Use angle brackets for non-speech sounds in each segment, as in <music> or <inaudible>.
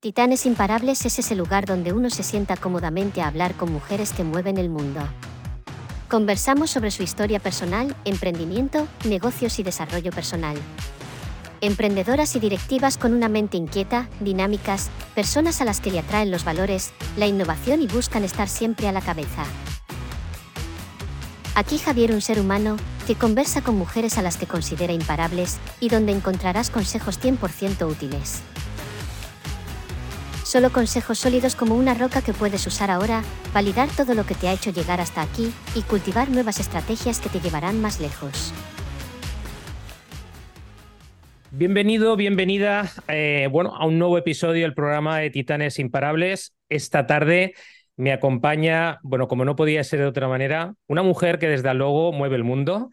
Titanes Imparables es ese lugar donde uno se sienta cómodamente a hablar con mujeres que mueven el mundo. Conversamos sobre su historia personal, emprendimiento, negocios y desarrollo personal. Emprendedoras y directivas con una mente inquieta, dinámicas, personas a las que le atraen los valores, la innovación y buscan estar siempre a la cabeza. Aquí Javier, un ser humano, que conversa con mujeres a las que considera imparables y donde encontrarás consejos 100% útiles. Solo consejos sólidos como una roca que puedes usar ahora, validar todo lo que te ha hecho llegar hasta aquí y cultivar nuevas estrategias que te llevarán más lejos. Bienvenido, bienvenida eh, bueno, a un nuevo episodio del programa de Titanes Imparables. Esta tarde me acompaña, bueno, como no podía ser de otra manera, una mujer que desde luego mueve el mundo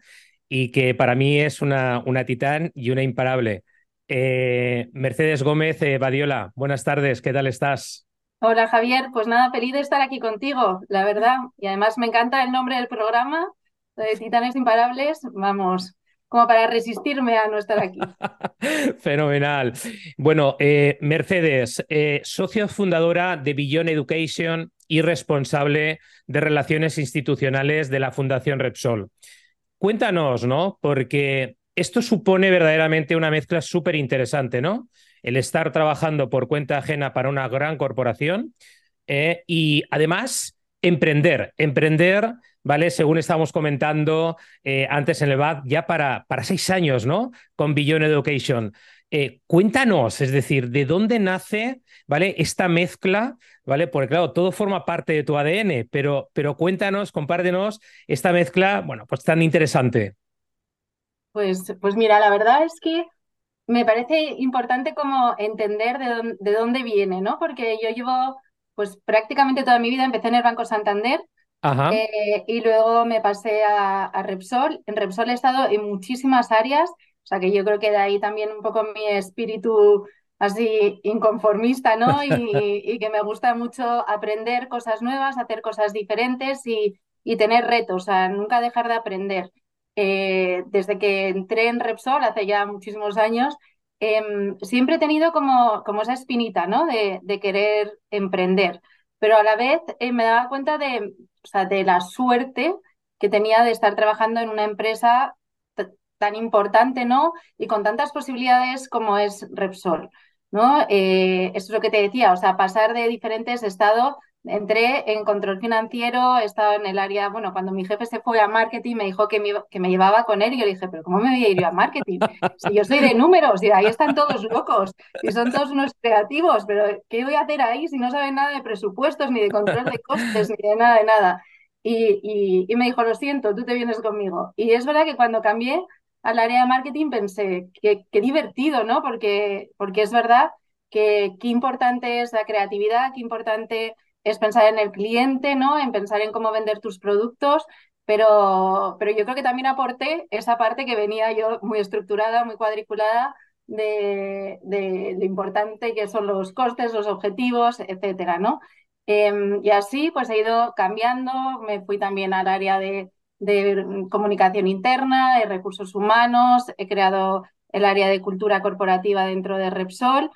y que para mí es una, una titán y una imparable. Eh, Mercedes Gómez eh, Badiola, buenas tardes, ¿qué tal estás? Hola Javier, pues nada, feliz de estar aquí contigo, la verdad. Y además me encanta el nombre del programa, de Titanes Imparables, vamos, como para resistirme a no estar aquí. <laughs> Fenomenal. Bueno, eh, Mercedes, socio fundadora de Beyond Education y responsable de relaciones institucionales de la Fundación Repsol. Cuéntanos, ¿no? Porque esto supone verdaderamente una mezcla súper interesante, ¿no? El estar trabajando por cuenta ajena para una gran corporación eh, y además emprender, emprender, ¿vale? Según estábamos comentando eh, antes en el BAD, ya para, para seis años, ¿no? Con Beyond Education. Eh, cuéntanos, es decir, ¿de dónde nace, ¿vale? Esta mezcla, ¿vale? Porque claro, todo forma parte de tu ADN, pero, pero cuéntanos, compártenos esta mezcla, bueno, pues tan interesante. Pues, pues mira, la verdad es que me parece importante como entender de dónde, viene, ¿no? Porque yo llevo pues prácticamente toda mi vida, empecé en el Banco Santander eh, y luego me pasé a, Repsol. En Repsol he estado en muchísimas áreas, o sea que yo creo que de ahí también un poco mi espíritu así inconformista, ¿no? Y, y que me gusta mucho aprender cosas nuevas, hacer cosas diferentes y, y tener retos, o sea, nunca dejar de aprender. Eh, desde que entré en Repsol hace ya muchísimos años, em, siempre he tenido como, como esa espinita, ¿no? De, querer emprender, pero a la vez eh, me daba cuenta de, o sea, de la suerte que tenía de estar trabajando en una empresa tan importante, ¿no? Y con tantas posibilidades como es Repsol, ¿no? Eh, eso es lo que te decía, o sea, pasar de diferentes estados entré en control financiero, he estado en el área, bueno, cuando mi jefe se fue a marketing me dijo que me, que me llevaba con él y yo le dije, pero ¿cómo me voy a ir yo a marketing? Si yo soy de números y ahí están todos locos y son todos unos creativos, pero ¿qué voy a hacer ahí si no saben nada de presupuestos, ni de control de costes, ni de nada de nada? Y, y, me dijo, lo siento, tú te vienes conmigo. Y es verdad que cuando cambié al área de marketing pensé, qué, qué divertido, ¿no? Porque, porque es verdad que qué importante es la creatividad, qué importante es pensar en el cliente, ¿no? En pensar en cómo vender tus productos, pero, pero yo creo que también aporté esa parte que venía yo muy estructurada, muy cuadriculada de, de lo importante que son los costes, los objetivos, etcétera, ¿no? Em, y así pues he ido cambiando, me fui también al área de, de comunicación interna, de recursos humanos, he creado el área de cultura corporativa dentro de Repsol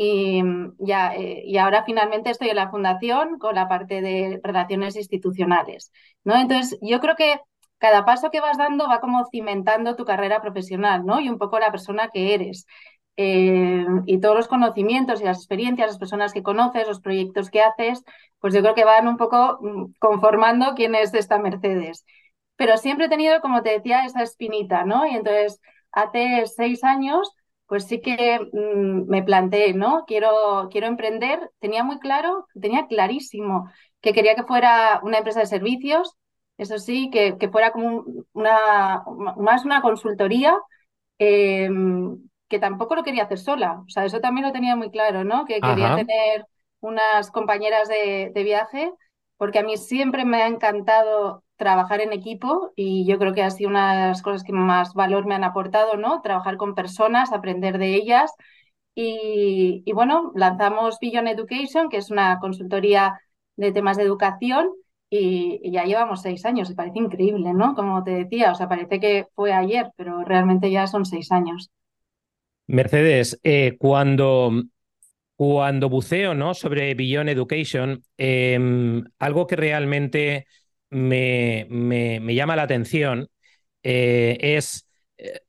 y, ya, eh, y ahora finalmente estoy en la fundación con la parte de relaciones institucionales. ¿no? Entonces, yo creo que cada paso que vas dando va como cimentando tu carrera profesional ¿no? y un poco la persona que eres. Eh, y todos los conocimientos y las experiencias, las personas que conoces, los proyectos que haces, pues yo creo que van un poco mm, conformando quién es esta Mercedes. Pero siempre he tenido, como te decía, esa espinita, ¿no? Y entonces, hace seis años pues sí que mm, me planteé, ¿no? Quiero, quiero emprender. Tenía muy claro, tenía clarísimo que quería que fuera una empresa de servicios, eso sí, que, que fuera como una, más una consultoría, em, que tampoco lo quería hacer sola. O sea, eso también lo tenía muy claro, ¿no? Que quería tener unas compañeras de, de viaje, porque a mí siempre me ha encantado trabajar en equipo y yo creo que ha sido una de las cosas que más valor me han aportado, ¿no? Trabajar con personas, aprender de ellas. Y, bueno, lanzamos Beyond Education, que es una consultoría de temas de educación, y, ya llevamos seis años, y parece increíble, ¿no? Como te decía, o sea, parece que fue ayer, pero realmente ya son seis años. Mercedes, eh, cuando cuando buceo ¿no? sobre Beyond Education, em, algo que realmente me, me, llama la atención eh, es, eh,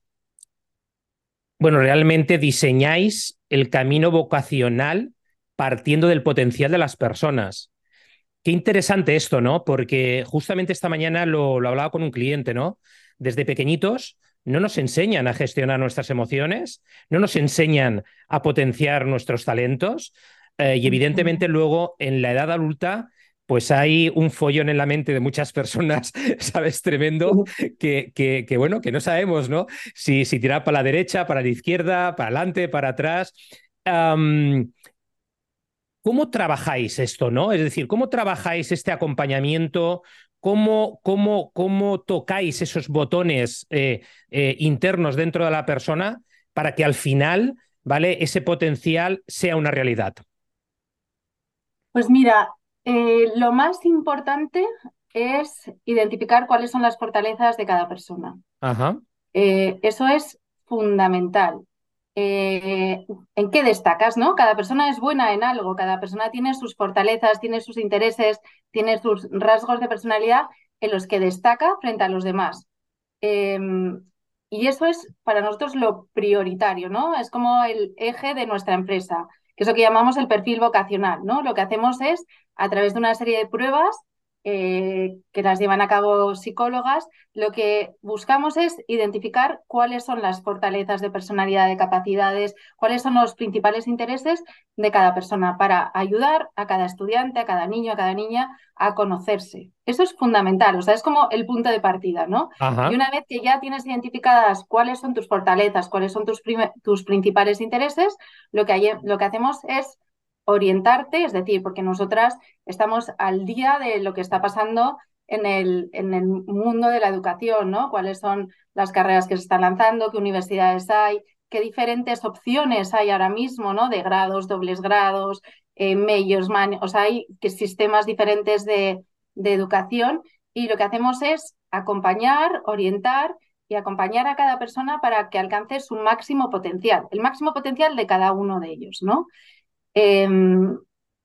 bueno, realmente diseñáis el camino vocacional partiendo del potencial de las personas. Qué interesante esto, ¿no? Porque justamente esta mañana lo, lo hablaba con un cliente, ¿no? Desde pequeñitos no nos enseñan a gestionar nuestras emociones, no nos enseñan a potenciar nuestros talentos eh, y evidentemente luego en la edad adulta pues hay un follón en la mente de muchas personas, <laughs> ¿sabes? Tremendo, que, que, bueno, que no sabemos, ¿no? Si, si tirar para la derecha, para la izquierda, para adelante, para atrás. ¿Cómo trabajáis esto, no? Es decir, ¿cómo trabajáis este acompañamiento? ¿Cómo, cómo, cómo tocáis esos botones eh, eh, internos dentro de la persona para que al final, ¿vale? Ese potencial sea una realidad. Pues mira, eh, lo más importante es identificar cuáles son las fortalezas de cada persona. Ajá. eso es fundamental. Eh, en qué destacas, ¿no? Cada persona es buena en algo, cada persona tiene sus fortalezas, tiene sus intereses, tiene sus rasgos de personalidad en los que destaca frente a los demás. Em, y eso es para nosotros lo prioritario, ¿no? Es como el eje de nuestra empresa, que es lo que llamamos el perfil vocacional, ¿no? Lo que hacemos es, a través de una serie de pruebas, eh, que las llevan a cabo psicólogas, lo que buscamos es identificar cuáles son las fortalezas de personalidad, de capacidades, cuáles son los principales intereses de cada persona para ayudar a cada estudiante, a cada niño, a cada niña a conocerse. Eso es fundamental, o sea, es como el punto de partida, ¿no? Y una vez que ya tienes identificadas cuáles son tus fortalezas, cuáles son tus, tus principales intereses, lo que, lo que hacemos es orientarte, es decir, porque nosotras estamos al día de lo que está pasando en el, en el mundo de la educación, ¿no? Cuáles son las carreras que se están lanzando, qué universidades hay, qué diferentes opciones hay ahora mismo, ¿no? De grados, dobles grados, eh, medios, o sea, hay sistemas diferentes de, de educación y lo que hacemos es acompañar, orientar y acompañar a cada persona para que alcance su máximo potencial, el máximo potencial de cada uno de ellos, ¿no? Em,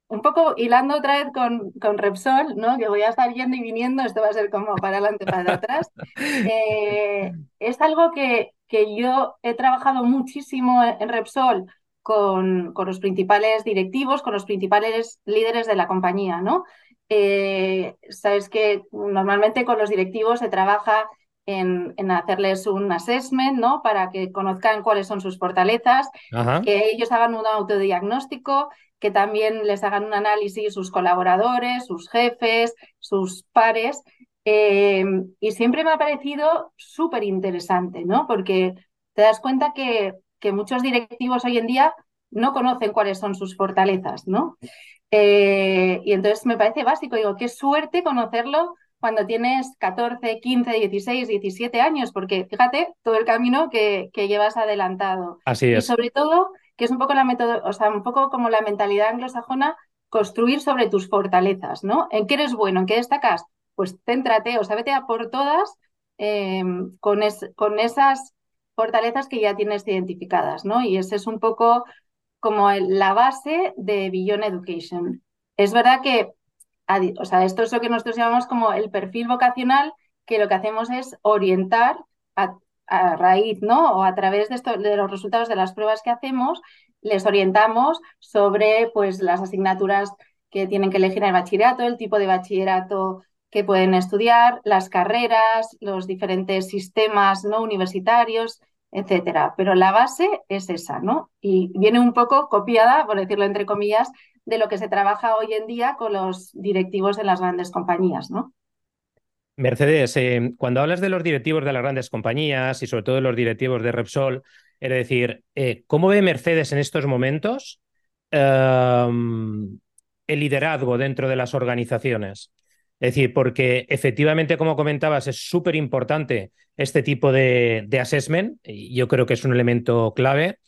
un poco hilando otra vez con, con, Repsol, ¿no? que voy a estar yendo y viniendo, esto va a ser como para adelante, para atrás, <laughs> eh, es algo que, que, yo he trabajado muchísimo en Repsol con, con, los principales directivos, con los principales líderes de la compañía. ¿no? Eh, Sabes que normalmente con los directivos se trabaja en, hacerles un assessment, ¿no? Para que conozcan cuáles son sus fortalezas, que ellos hagan un autodiagnóstico, que también les hagan un análisis sus colaboradores, sus jefes, sus pares. Eh, y siempre me ha parecido súper interesante, ¿no? Porque te das cuenta que, que, muchos directivos hoy en día no conocen cuáles son sus fortalezas, ¿no? Eh, y entonces me parece básico, digo, qué suerte conocerlo cuando tienes 14, 15, 16, 17 años, porque fíjate todo el camino que, que llevas adelantado. Así es. Y sobre todo, que es un poco la método, o sea, un poco como la mentalidad anglosajona, construir sobre tus fortalezas, ¿no? ¿En qué eres bueno? ¿En qué destacas? Pues céntrate, o sea, vete a por todas em, con, con esas fortalezas que ya tienes identificadas, ¿no? Y ese es un poco como la base de Beyond Education. Es verdad que o sea, esto es lo que nosotros llamamos como el perfil vocacional, que lo que hacemos es orientar a, raíz, ¿no? O a través de, esto, de los resultados de las pruebas que hacemos, les orientamos sobre pues, las asignaturas que tienen que elegir en el bachillerato, el tipo de bachillerato que pueden estudiar, las carreras, los diferentes sistemas no universitarios, etcétera. Pero la base es esa, ¿no? Y viene un poco copiada, por decirlo entre comillas, de lo que se trabaja hoy en día con los directivos de las grandes compañías, ¿no? Mercedes, eh, cuando hablas de los directivos de las grandes compañías y sobre todo de los directivos de Repsol, es decir, eh, ¿cómo ve Mercedes en estos momentos em, el liderazgo dentro de las organizaciones? Es decir, porque efectivamente, como comentabas, es súper importante este tipo de, de assessment, y yo creo que es un elemento clave,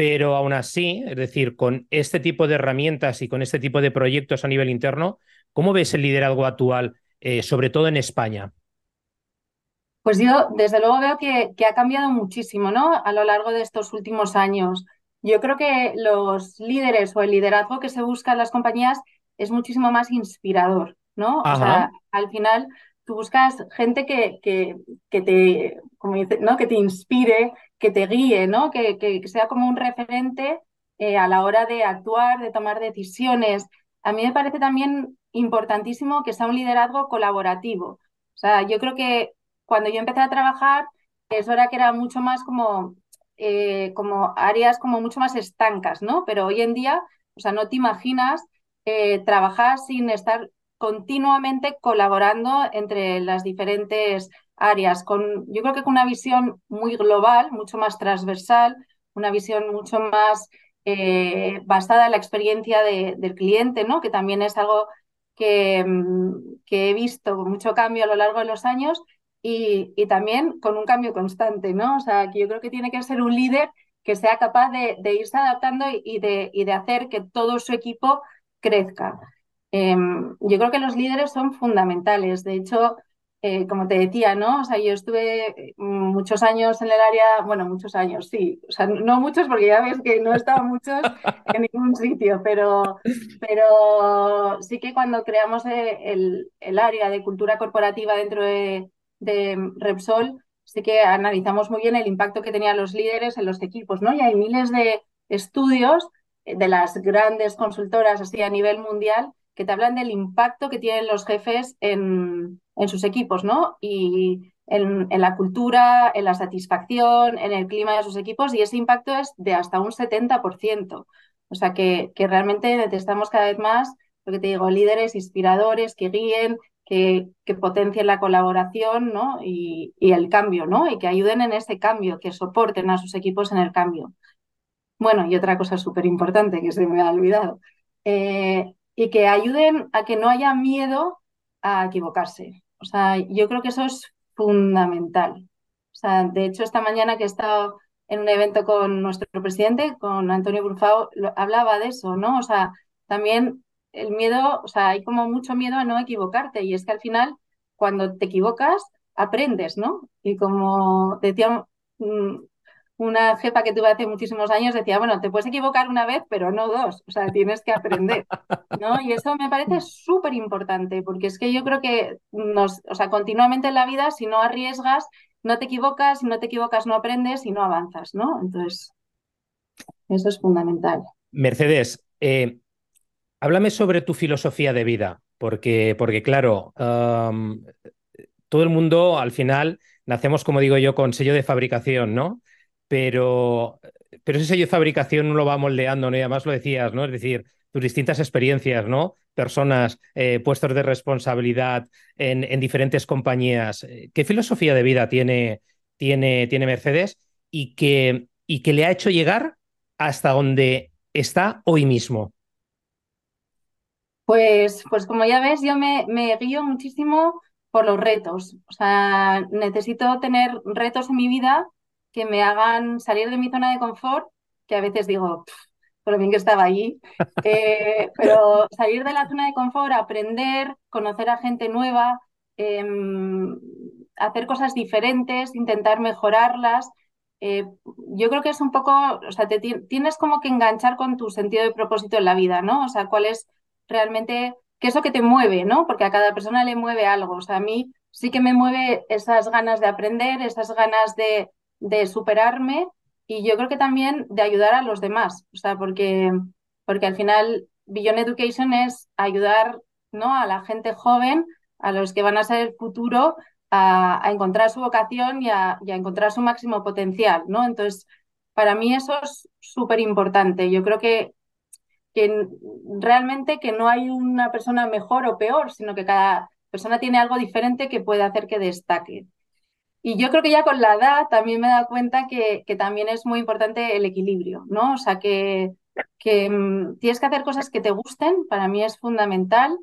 pero aún así, es decir, con este tipo de herramientas y con este tipo de proyectos a nivel interno, ¿cómo ves el liderazgo actual, eh, sobre todo en España? Pues yo, desde luego, veo que, ha cambiado muchísimo, ¿no? A lo largo de estos últimos años. yo creo que los líderes o el liderazgo que se busca en las compañías es muchísimo más inspirador, ¿no? O sea, al final tú buscas gente que, que, que te, como dice, ¿no? que te inspire, que te guíe, ¿no? que, que sea como un referente eh, a la hora de actuar, de tomar decisiones. A mí me parece también importantísimo que sea un liderazgo colaborativo. O sea, yo creo que cuando yo empecé a trabajar, eso era que era mucho más como, eh, como áreas como mucho más estancas, ¿no? Pero hoy en día, o sea, no te imaginas eh, trabajar sin estar continuamente colaborando entre las diferentes áreas, con, yo creo que con una visión muy global, mucho más transversal, una visión mucho más eh, basada en la experiencia del cliente, ¿no? que también es algo que, mm, que, he visto mucho cambio a lo largo de los años y, y, también con un cambio constante. ¿no? O sea, que yo creo que tiene que ser un líder que sea capaz de, de irse adaptando y de, y de hacer que todo su equipo crezca. Em, yo creo que los líderes son fundamentales. De hecho, eh, como te decía, ¿no? O sea, yo estuve mm, muchos años en el área, bueno, muchos años, sí, o sea, no muchos porque ya ves que no he estado muchos <laughs> en ningún sitio, pero, pero sí que cuando creamos eh, el, el área de cultura corporativa dentro de, de, Repsol, sí que analizamos muy bien el impacto que tenían los líderes en los equipos, ¿no? Y hay miles de estudios de las grandes consultoras así a nivel mundial que te hablan del impacto que tienen los jefes en, en sus equipos, ¿no? Y en, la cultura, en la satisfacción, en el clima de sus equipos, y ese impacto es de hasta un 70%. O sea que, realmente necesitamos cada vez más, lo que te digo, líderes inspiradores que guíen, que, potencien la colaboración ¿no? y, y, el cambio, ¿no? Y que ayuden en ese cambio, que soporten a sus equipos en el cambio. Bueno, y otra cosa súper importante que se me ha olvidado. Eh, y que ayuden a que no haya miedo a equivocarse. O sea, yo creo que eso es fundamental. O sea, de hecho, esta mañana que he estado en un evento con nuestro presidente, con Antonio Brufao, hablaba de eso, ¿no? O sea, también el miedo, o sea, hay como mucho miedo a no equivocarte y es que al final, cuando te equivocas, aprendes, ¿no? Y como decía mm, una jefa que tuve hace muchísimos años decía, bueno, te puedes equivocar una vez, pero no dos, o sea, tienes que aprender, ¿no? Y eso me parece súper importante, porque es que yo creo que nos, o sea, continuamente en la vida, si no arriesgas, no te equivocas, si no te equivocas no aprendes y no avanzas, ¿no? Entonces, eso es fundamental. Mercedes, eh, háblame sobre tu filosofía de vida, porque, porque claro, todo el mundo al final nacemos, como digo yo, con sello de fabricación, ¿no? Pero, pero ese sello de fabricación no lo va moldeando, ¿no? Y además lo decías, ¿no? Es decir, tus distintas experiencias, ¿no? Personas, eh, puestos de responsabilidad en, en, diferentes compañías. Eh, ¿Qué filosofía de vida tiene, tiene, tiene Mercedes y que, y le ha hecho llegar hasta donde está hoy mismo? Pues, pues como ya ves, yo me, me guío muchísimo por los retos. O sea, necesito tener retos en mi vida que me hagan salir de mi zona de confort, que a veces digo, por lo bien que estaba allí, <laughs> eh, pero salir de la zona de confort, aprender, conocer a gente nueva, em, hacer cosas diferentes, intentar mejorarlas. Eh, yo creo que es un poco, o sea, te tienes como que enganchar con tu sentido de propósito en la vida, ¿no? O sea, cuál es realmente, qué es lo que te mueve, ¿no? Porque a cada persona le mueve algo. O sea, a mí sí que me mueve esas ganas de aprender, esas ganas de, de superarme y yo creo que también de ayudar a los demás, o sea, porque, porque al final Beyond Education es ayudar ¿no? a la gente joven, a los que van a ser el futuro, a, encontrar su vocación y a, encontrar su máximo potencial, ¿no? Entonces, para mí eso es súper importante. Yo creo que, que realmente que no hay una persona mejor o peor, sino que cada persona tiene algo diferente que puede hacer que destaque. Y yo creo que ya con la edad también me he dado cuenta que, que también es muy importante el equilibrio, ¿no? O sea, que, que mm, tienes que hacer cosas que te gusten, para mí es fundamental.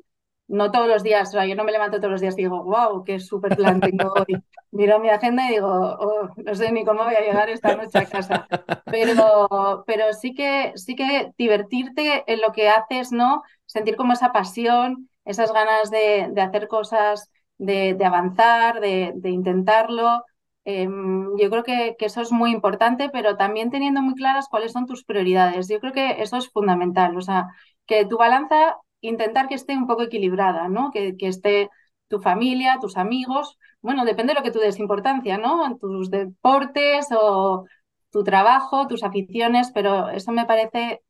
No todos los días, o sea, yo no me levanto todos los días y digo, wow, qué súper plan tengo hoy. <laughs> Miro mi agenda y digo, oh, no sé ni cómo voy a llegar esta noche a casa. Pero, pero sí, que, sí que divertirte en lo que haces, ¿no? Sentir como esa pasión, esas ganas de, de hacer cosas de, avanzar, de, intentarlo. Em, yo creo que, que, eso es muy importante, pero también teniendo muy claras cuáles son tus prioridades. Yo creo que eso es fundamental. O sea, que tu balanza, intentar que esté un poco equilibrada, ¿no? Que, que esté tu familia, tus amigos. Bueno, depende de lo que tú des importancia, ¿no? En tus deportes o tu trabajo, tus aficiones, pero eso me parece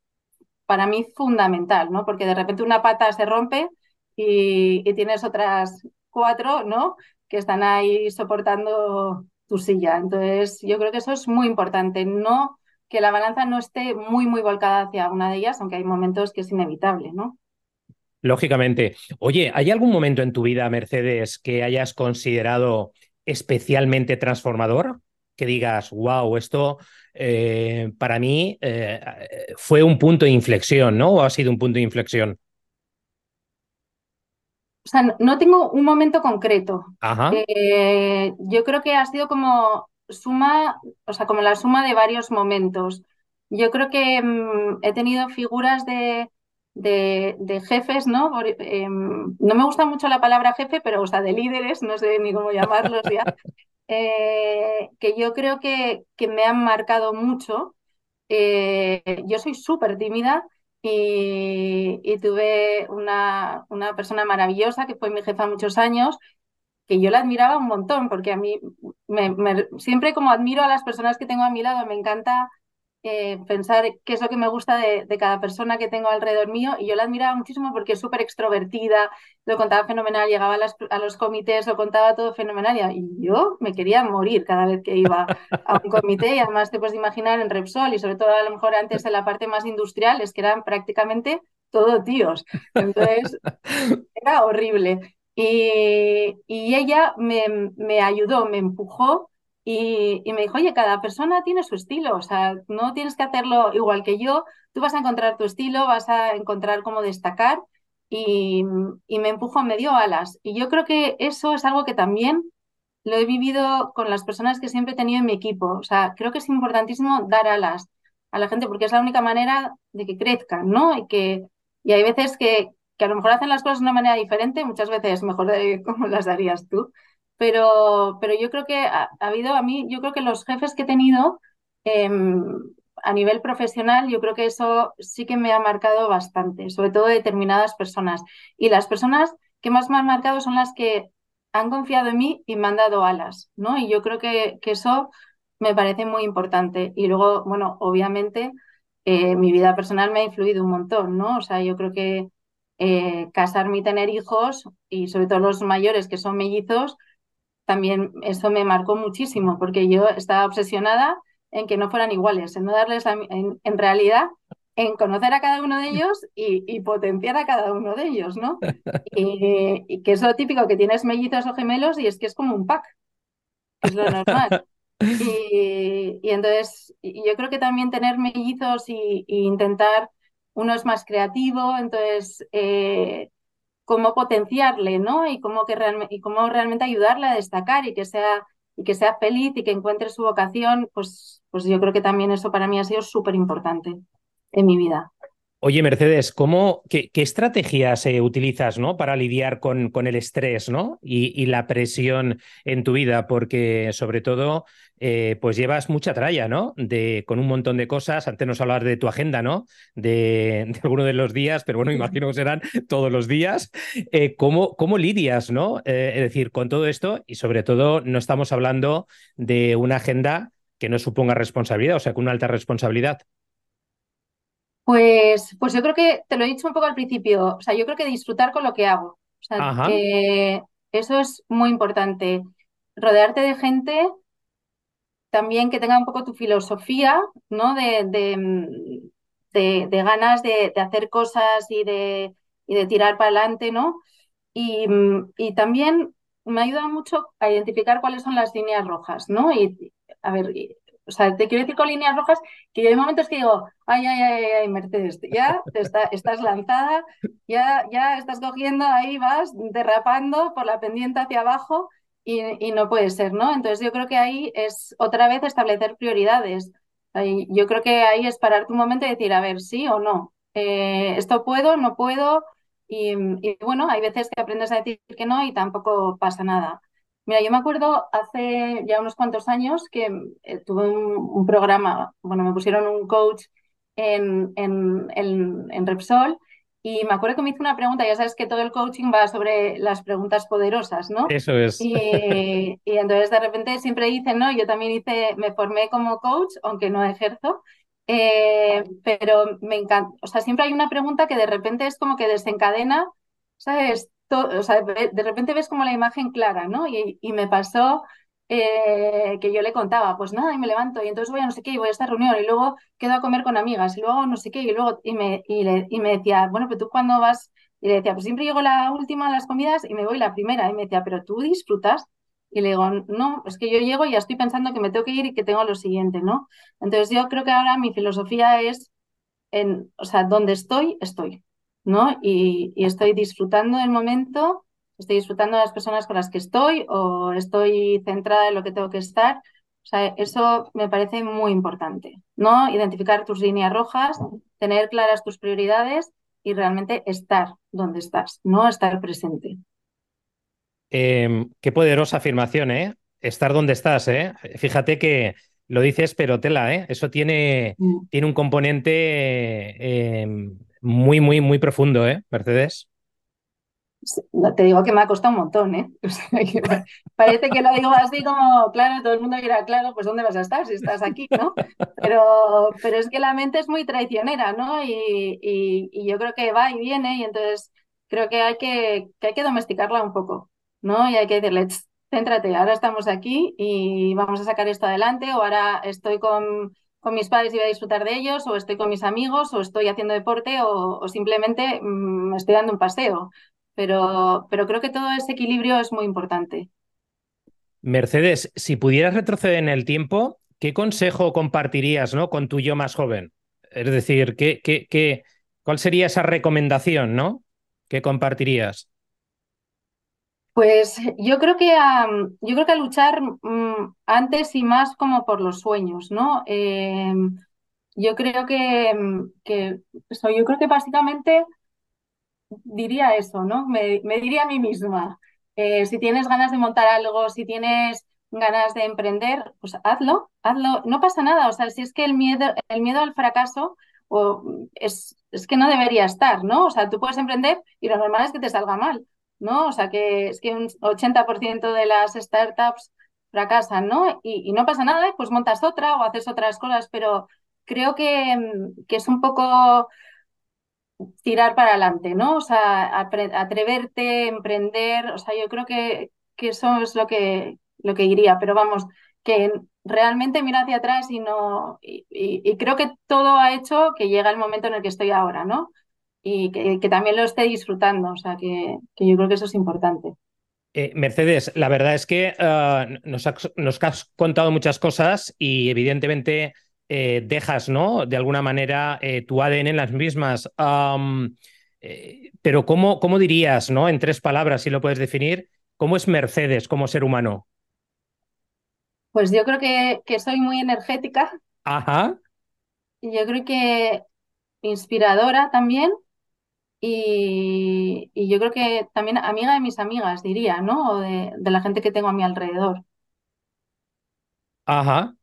para mí fundamental, ¿no? Porque de repente una pata se rompe y tienes otras cuatro, ¿no? Que están ahí soportando tu silla. Entonces, yo creo que eso es muy importante, no que la balanza no esté muy, muy volcada hacia una de ellas, aunque hay momentos que es inevitable, ¿no? Lógicamente. Oye, ¿hay algún momento en tu vida, Mercedes, que hayas considerado especialmente transformador? Que digas, wow, esto eh, para mí eh, fue un punto de inflexión, ¿no? ¿O ha sido un punto de inflexión? O sea, no tengo un momento concreto. Eh, yo creo que ha sido como suma, o sea, como la suma de varios momentos. Yo creo que mm, he tenido figuras de, de, jefes, ¿no? Em, no me gusta mucho la palabra jefe, pero, o sea, de líderes, no sé ni cómo llamarlos ya, <laughs> eh, que yo creo que, que, me han marcado mucho. Eh, yo soy súper tímida y, tuve una, una, persona maravillosa que fue mi jefa muchos años, que yo la admiraba un montón, porque a mí me, siempre como admiro a las personas que tengo a mi lado, me encanta eh, pensar qué es lo que me gusta de, cada persona que tengo alrededor mío y yo la admiraba muchísimo porque es súper extrovertida, lo contaba fenomenal, llegaba a, los comités, lo contaba todo fenomenal y yo me quería morir cada vez que iba a un comité y además te puedes imaginar en Repsol y sobre todo a lo mejor antes en la parte más industrial es que eran prácticamente todo tíos, entonces <laughs> era horrible. Y, y ella me, me ayudó, me empujó y, me dijo, oye, cada persona tiene su estilo, o sea, no tienes que hacerlo igual que yo, tú vas a encontrar tu estilo, vas a encontrar cómo destacar y, me empujó, me dio alas. Y yo creo que eso es algo que también lo he vivido con las personas que siempre he tenido en mi equipo. O sea, creo que es importantísimo dar alas a la gente porque es la única manera de que crezcan, ¿no? Y, que, y hay veces que, que a lo mejor hacen las cosas de una manera diferente, muchas veces mejor de <laughs> cómo las darías tú pero, pero yo creo que ha, habido a mí, yo creo que los jefes que he tenido em, a nivel profesional, yo creo que eso sí que me ha marcado bastante, sobre todo determinadas personas. Y las personas que más me han marcado son las que han confiado en mí y me han dado alas, ¿no? Y yo creo que, que eso me parece muy importante. Y luego, bueno, obviamente eh, mi vida personal me ha influido un montón, ¿no? O sea, yo creo que eh, casarme y tener hijos, y sobre todo los mayores que son mellizos, también eso me marcó muchísimo, porque yo estaba obsesionada en que no fueran iguales, en no darles, en, en realidad, en conocer a cada uno de ellos y, potenciar a cada uno de ellos, ¿no? Y, que es lo típico que tienes mellizos o gemelos y es que es como un pack, es lo normal. <laughs> Y, entonces, yo creo que también tener mellizos y, intentar, uno es más creativo, entonces eh, cómo potenciarle, ¿no? Y cómo, que y cómo realmente ayudarle a destacar y que sea y que sea feliz y que encuentre su vocación, pues, pues yo creo que también eso para mí ha sido súper importante en mi vida. Oye, Mercedes, ¿cómo, qué, estrategias eh, utilizas ¿no? para lidiar con, el estrés ¿no? y, la presión en tu vida? Porque sobre todo, eh, pues llevas mucha tralla, ¿no? De, con un montón de cosas. Antes nos hablabas de tu agenda, ¿no? De, <laughs> de alguno de los días, pero bueno, imagino que serán todos los días. Eh, ¿cómo, ¿cómo, lidias, ¿no? es decir, con todo esto y sobre todo no estamos hablando de una agenda que no suponga responsabilidad, o sea, con una alta responsabilidad. Pues, pues yo creo que te lo he dicho un poco al principio, o sea, yo creo que disfrutar con lo que hago. O sea, eso es muy importante. Rodearte de gente también que tenga un poco tu filosofía, ¿no? De, de, de, ganas de, hacer cosas y de, y de tirar para adelante, ¿no? Y, y también me ayuda mucho a identificar cuáles son las líneas rojas, ¿no? Y a ver, o sea, te quiero decir con líneas rojas que yo hay momentos que digo, ay, ay, ay, ay, Mercedes, ya estás lanzada, ya, ya estás cogiendo, ahí vas derrapando por la pendiente hacia abajo y, no puede ser, ¿no? Entonces yo creo que ahí es otra vez establecer prioridades. Yo creo que ahí es parar tu momento y decir, a ver, sí o no. Eh, esto puedo, no puedo. Y, y, bueno, hay veces que aprendes a decir que no y tampoco pasa nada. Mira, yo me acuerdo hace ya unos cuantos años que eh, tuve un, programa, bueno, me pusieron un coach en, en, en, Repsol y me acuerdo que me hizo una pregunta, ya sabes que todo el coaching va sobre las preguntas poderosas, ¿no? Eso es. Y, y, entonces de repente siempre dicen, ¿no? Yo también hice, me formé como coach, aunque no ejerzo, eh, pero me encanta, o sea, siempre hay una pregunta que de repente es como que desencadena, ¿sabes? O sea, de repente ves como la imagen clara, ¿no? Y, me pasó eh, que yo le contaba, pues nada, y me levanto, y entonces voy a no sé qué, y voy a esta reunión, y luego quedo a comer con amigas, y luego no sé qué, y luego, y me, y, y me decía, bueno, pero tú cuando vas, y le decía, pues siempre llego la última a las comidas y me voy la primera, y me decía, pero tú disfrutas, y le digo, no, es que yo llego y ya estoy pensando que me tengo que ir y que tengo lo siguiente, ¿no? Entonces yo creo que ahora mi filosofía es, en, o sea, donde estoy, estoy. ¿No? Y, estoy disfrutando del momento, estoy disfrutando de las personas con las que estoy o estoy centrada en lo que tengo que estar. O sea, eso me parece muy importante, ¿no? Identificar tus líneas rojas, tener claras tus prioridades y realmente estar donde estás, no estar presente. Em, qué poderosa afirmación, ¿eh? Estar donde estás, ¿eh? Fíjate que lo dices, pero tela, ¿eh? Eso tiene, mm. tiene un componente em, muy, muy, muy profundo, ¿eh, Mercedes? Te digo que me ha costado un montón, ¿eh? <laughs> parece que lo digo así como, claro, todo el mundo dirá, claro, pues ¿dónde vas a estar si estás aquí, ¿no? Pero, pero es que la mente es muy traicionera, ¿no? Y, y, yo creo que va y viene y entonces creo que hay que, que hay que domesticarla un poco, ¿no? Y hay que decirle, céntrate, ahora estamos aquí y vamos a sacar esto adelante o ahora estoy con con mis padres y voy a disfrutar de ellos, o estoy con mis amigos, o estoy haciendo deporte, o, simplemente me mm, estoy dando un paseo. Pero, pero creo que todo ese equilibrio es muy importante. Mercedes, si pudieras retroceder en el tiempo, ¿qué consejo compartirías ¿no? con tu yo más joven? Es decir, ¿qué, qué, qué, ¿cuál sería esa recomendación ¿no? que compartirías? Pues yo creo que a, yo creo que a luchar mm, antes y más como por los sueños, ¿no? Eh, yo creo que, que yo creo que básicamente diría eso, ¿no? Me, diría a mí misma, eh, si tienes ganas de montar algo, si tienes ganas de emprender, pues hazlo, hazlo, no pasa nada, o sea, si es que el miedo, el miedo al fracaso o, es, es que no debería estar, ¿no? O sea, tú puedes emprender y lo normal es que te salga mal. ¿No? O sea, que es que un 80% de las startups fracasan, ¿no? Y, no pasa nada, pues montas otra o haces otras cosas, pero creo que, que es un poco tirar para adelante, ¿no? O sea, atreverte, emprender, o sea, yo creo que, que eso es lo que, lo que diría, pero vamos, que realmente miro hacia atrás y no, y, y creo que todo ha hecho que llega el momento en el que estoy ahora, ¿no? Y que, también lo esté disfrutando. O sea, que, yo creo que eso es importante. Eh, Mercedes, la verdad es que ah, nos, has, contado muchas cosas y evidentemente eh, dejas, ¿no? De alguna manera eh, tu ADN en las mismas. pero ¿cómo, ¿cómo dirías, ¿no? En tres palabras, si lo puedes definir, ¿cómo es Mercedes como ser humano? Pues yo creo que, que soy muy energética. Ajá. Y yo creo que inspiradora también y, yo creo que también amiga de mis amigas, diría, ¿no? O de, la gente que tengo a mi alrededor. Ajá.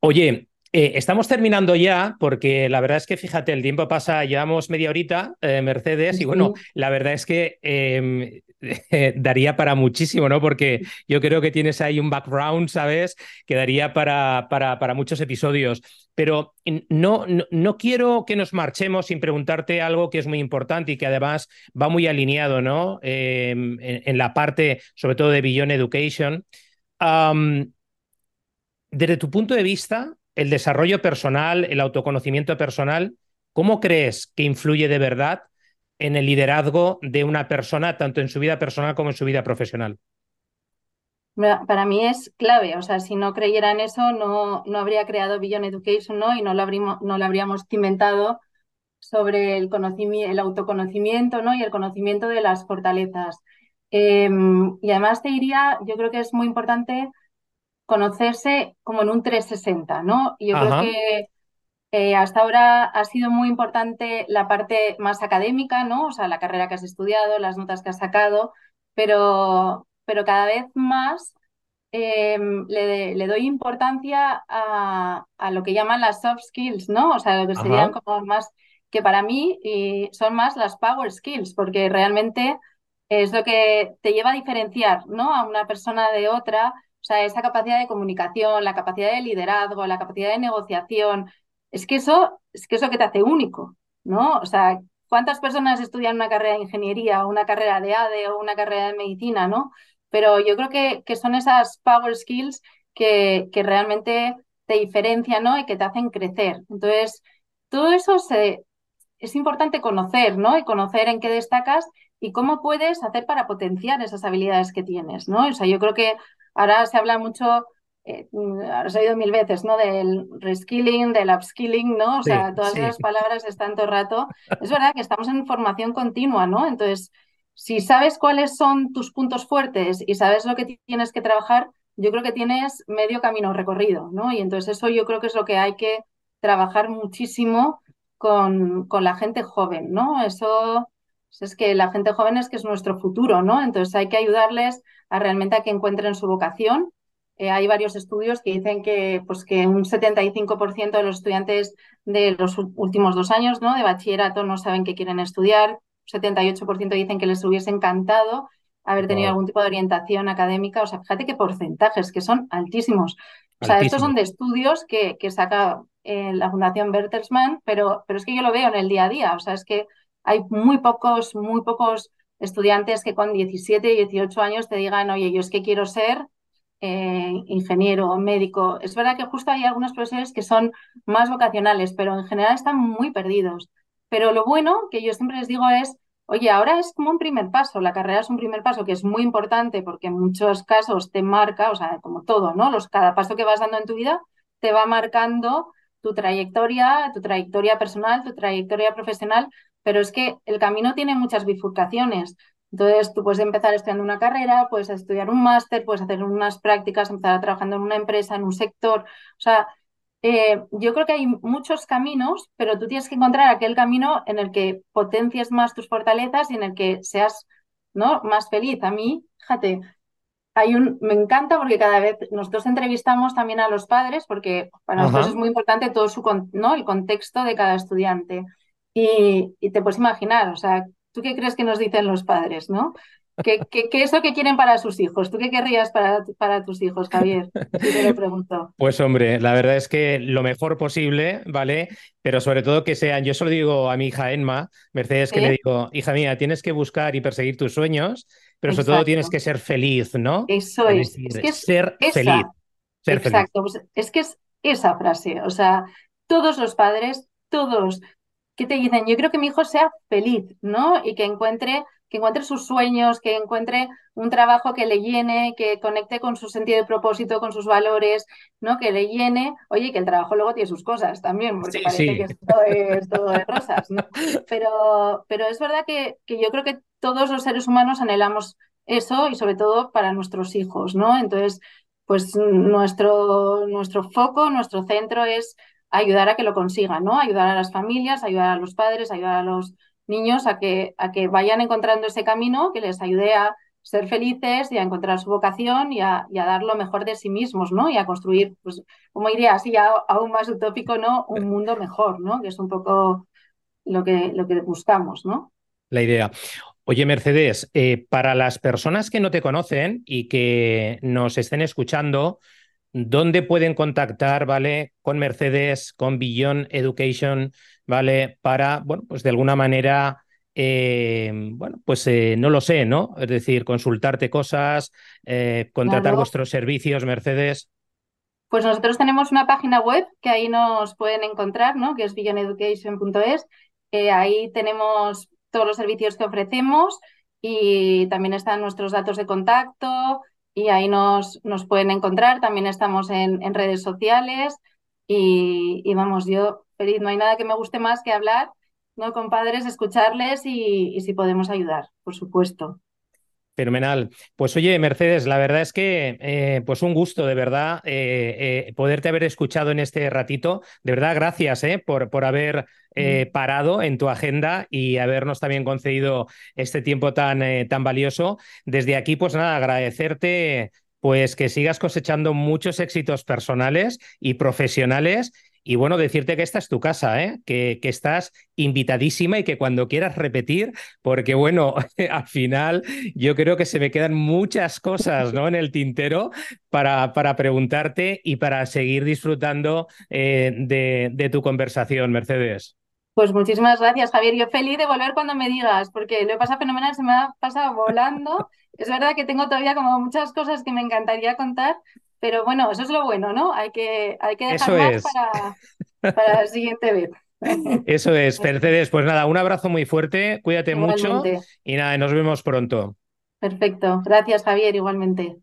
Oye, eh, estamos terminando ya porque la verdad es que fíjate, el tiempo pasa, llevamos media horita, eh, Mercedes, y bueno, la verdad es que em, <laughs> daría para muchísimo, ¿no? Porque yo creo que tienes ahí un background, ¿sabes? Que daría para, para, para muchos episodios. Pero no, no, quiero que nos marchemos sin preguntarte algo que es muy importante y que además va muy alineado, ¿no? Em, en, la parte, sobre todo de Beyond Education. desde tu punto de vista, el desarrollo personal, el autoconocimiento personal, ¿cómo crees que influye de verdad en el liderazgo de una persona, tanto en su vida personal como en su vida profesional? Para mí es clave, o sea, si no creyera en eso, no, no habría creado Beyond Education, ¿no? Y no lo, habríamos, no lo habríamos cimentado sobre el, conocimiento, el autoconocimiento, ¿no? Y el conocimiento de las fortalezas. Em, y además te diría, yo creo que es muy importante conocerse como en un 360, ¿no? Y yo creo que eh, hasta ahora ha sido muy importante la parte más académica, ¿no? O sea, la carrera que has estudiado, las notas que has sacado, pero, pero cada vez más em, le, doy importancia a, lo que llaman las soft skills, ¿no? O sea, lo que serían como más, que para mí y son más las power skills, porque realmente es lo que te lleva a diferenciar, ¿no? A una persona de otra, o sea, esa capacidad de comunicación, la capacidad de liderazgo, la capacidad de negociación, es que eso es que eso que te hace único, ¿no? O sea, ¿cuántas personas estudian una carrera de ingeniería o una carrera de ADE o una carrera de medicina, ¿no? Pero yo creo que, que son esas power skills que, que realmente te diferencian, ¿no? Y que te hacen crecer. Entonces, todo eso se, es importante conocer, ¿no? Y conocer en qué destacas y cómo puedes hacer para potenciar esas habilidades que tienes, ¿no? O sea, yo creo que ahora se habla mucho eh, has oído mil veces, ¿no? Del reskilling, del upskilling, ¿no? O sea, todas esas palabras están todo el rato. Es verdad que estamos en formación continua, ¿no? Entonces, si sabes cuáles son tus puntos fuertes y sabes lo que tienes que trabajar, yo creo que tienes medio camino recorrido, ¿no? Y entonces eso yo creo que es lo que hay que trabajar muchísimo con, con la gente joven, ¿no? Eso es que la gente joven es que es nuestro futuro, ¿no? Entonces hay que ayudarles a realmente a que encuentren su vocación eh, hay varios estudios que dicen que, pues, que un 75% de los estudiantes de los últimos dos años ¿no? de bachillerato no saben qué quieren estudiar, un 78% dicen que les hubiese encantado haber tenido algún tipo de orientación académica. O sea, fíjate qué porcentajes, que son altísimos. O sea, estos son de estudios que, que saca eh, la Fundación Bertelsmann, pero, pero es que yo lo veo en el día a día. O sea, es que hay muy pocos, muy pocos estudiantes que con 17, 18 años te digan, oye, yo es que quiero ser eh, ingeniero médico. Es verdad que justo hay algunos profesores que son más vocacionales, pero en general están muy perdidos. Pero lo bueno que yo siempre les digo es, oye, ahora es como un primer paso, la carrera es un primer paso que es muy importante porque en muchos casos te marca, o sea, como todo, ¿no? Los, cada paso que vas dando en tu vida te va marcando tu trayectoria, tu trayectoria personal, tu trayectoria profesional, pero es que el camino tiene muchas bifurcaciones. Entonces, tú puedes empezar estudiando una carrera, puedes estudiar un máster, puedes hacer unas prácticas, empezar trabajando en una empresa, en un sector. O sea, eh, yo creo que hay muchos caminos, pero tú tienes que encontrar aquel camino en el que potencies más tus fortalezas y en el que seas ¿no? más feliz. A mí, fíjate, hay un, me encanta porque cada vez nosotros entrevistamos también a los padres, porque para nosotros es muy importante todo su, ¿no? el contexto de cada estudiante. Y, y, te puedes imaginar, o sea, ¿Tú qué crees que nos dicen los padres, no? ¿Qué, qué, qué es lo que quieren para sus hijos? ¿Tú qué querrías para, para tus hijos, Javier? Si te lo pregunto. <laughs> Pues hombre, la verdad es que lo mejor posible, ¿vale? Pero sobre todo que sean, yo solo digo a mi hija Enma, Mercedes, que le digo, hija mía, tienes que buscar y perseguir tus sueños, pero sobre todo tienes que ser feliz, ¿no? Eso es. Es, que es ser feliz. Ser Exacto, pues es que es esa frase, o sea, todos los padres, todos ¿qué te dicen? Yo creo que mi hijo sea feliz, ¿no? Y que encuentre, que encuentre sus sueños, que encuentre un trabajo que le llene, que conecte con su sentido de propósito, con sus valores, ¿no? Que le llene. Oye, que el trabajo luego tiene sus cosas también, porque parece que esto es todo de rosas, ¿no? Pero, pero es verdad que, que yo creo que todos los seres humanos anhelamos eso y sobre todo para nuestros hijos, ¿no? Entonces, pues nuestro, nuestro foco, nuestro centro es ayudar a que lo consigan, ¿no? Ayudar a las familias, ayudar a los padres, ayudar a los niños a que, a que vayan encontrando ese camino que les ayude a ser felices y a encontrar su vocación y a, dar lo mejor de sí mismos, ¿no? Y a construir, pues, como diría así aún más utópico, ¿no? Un <laughs> mundo mejor, ¿no? Que es un poco lo que, lo que buscamos, ¿no? La idea. Oye, Mercedes, eh, para las personas que no te conocen y que nos estén escuchando, ¿Dónde pueden contactar, ¿vale? Con Mercedes, con Beyond Education, ¿vale? Para, bueno, pues de alguna manera, eh, bueno, pues eh, no lo sé, ¿no? Es decir, consultarte cosas, eh, contratar vuestros servicios, Mercedes. Pues nosotros tenemos una página web que ahí nos pueden encontrar, ¿no? Que es beyondeducation.es. ahí tenemos todos los servicios que ofrecemos y también están nuestros datos de contacto, y ahí nos, nos pueden encontrar. También estamos en, en redes sociales y, y, vamos, yo feliz, no hay nada que me guste más que hablar ¿no? con padres, escucharles y, y si podemos ayudar, por supuesto. Fenomenal. Pues oye, Mercedes, la verdad es que eh, pues un gusto de verdad eh, eh, poderte haber escuchado en este ratito. De verdad, gracias por, por haber parado en tu agenda y habernos también concedido este tiempo tan, tan valioso. Desde aquí, pues nada, agradecerte pues que sigas cosechando muchos éxitos personales y profesionales y bueno, decirte que esta es tu casa, ¿eh? que, estás invitadísima y que cuando quieras repetir, porque bueno, <laughs> al final yo creo que se me quedan muchas cosas ¿no? en el tintero para, para preguntarte y para seguir disfrutando eh, de, de tu conversación, Mercedes. Pues muchísimas gracias, Javier. Yo feliz de volver cuando me digas, porque lo he pasado fenomenal, se me ha pasado volando. Es verdad que tengo todavía como muchas cosas que me encantaría contar, pero bueno, eso es lo bueno, ¿no? Hay que, hay que dejar más para, para la siguiente vez. <laughs> Eso es, Mercedes. Pues nada, un abrazo muy fuerte, cuídate mucho y nada, nos vemos pronto. Perfecto, gracias Javier, igualmente.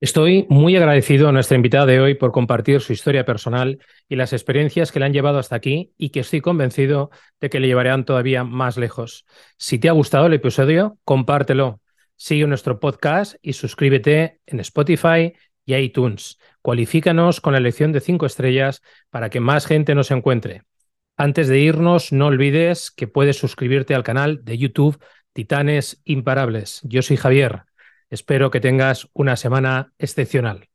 Estoy muy agradecido a nuestra invitada de hoy por compartir su historia personal y las experiencias que le han llevado hasta aquí y que estoy convencido de que le llevarán todavía más lejos. Si te ha gustado el episodio, compártelo. Sigue nuestro podcast y suscríbete en Spotify, y iTunes. Cualifícanos con la elección de cinco estrellas para que más gente nos encuentre. Antes de irnos, no olvides que puedes suscribirte al canal de YouTube Titanes Imparables. Yo soy Javier. Espero que tengas una semana excepcional.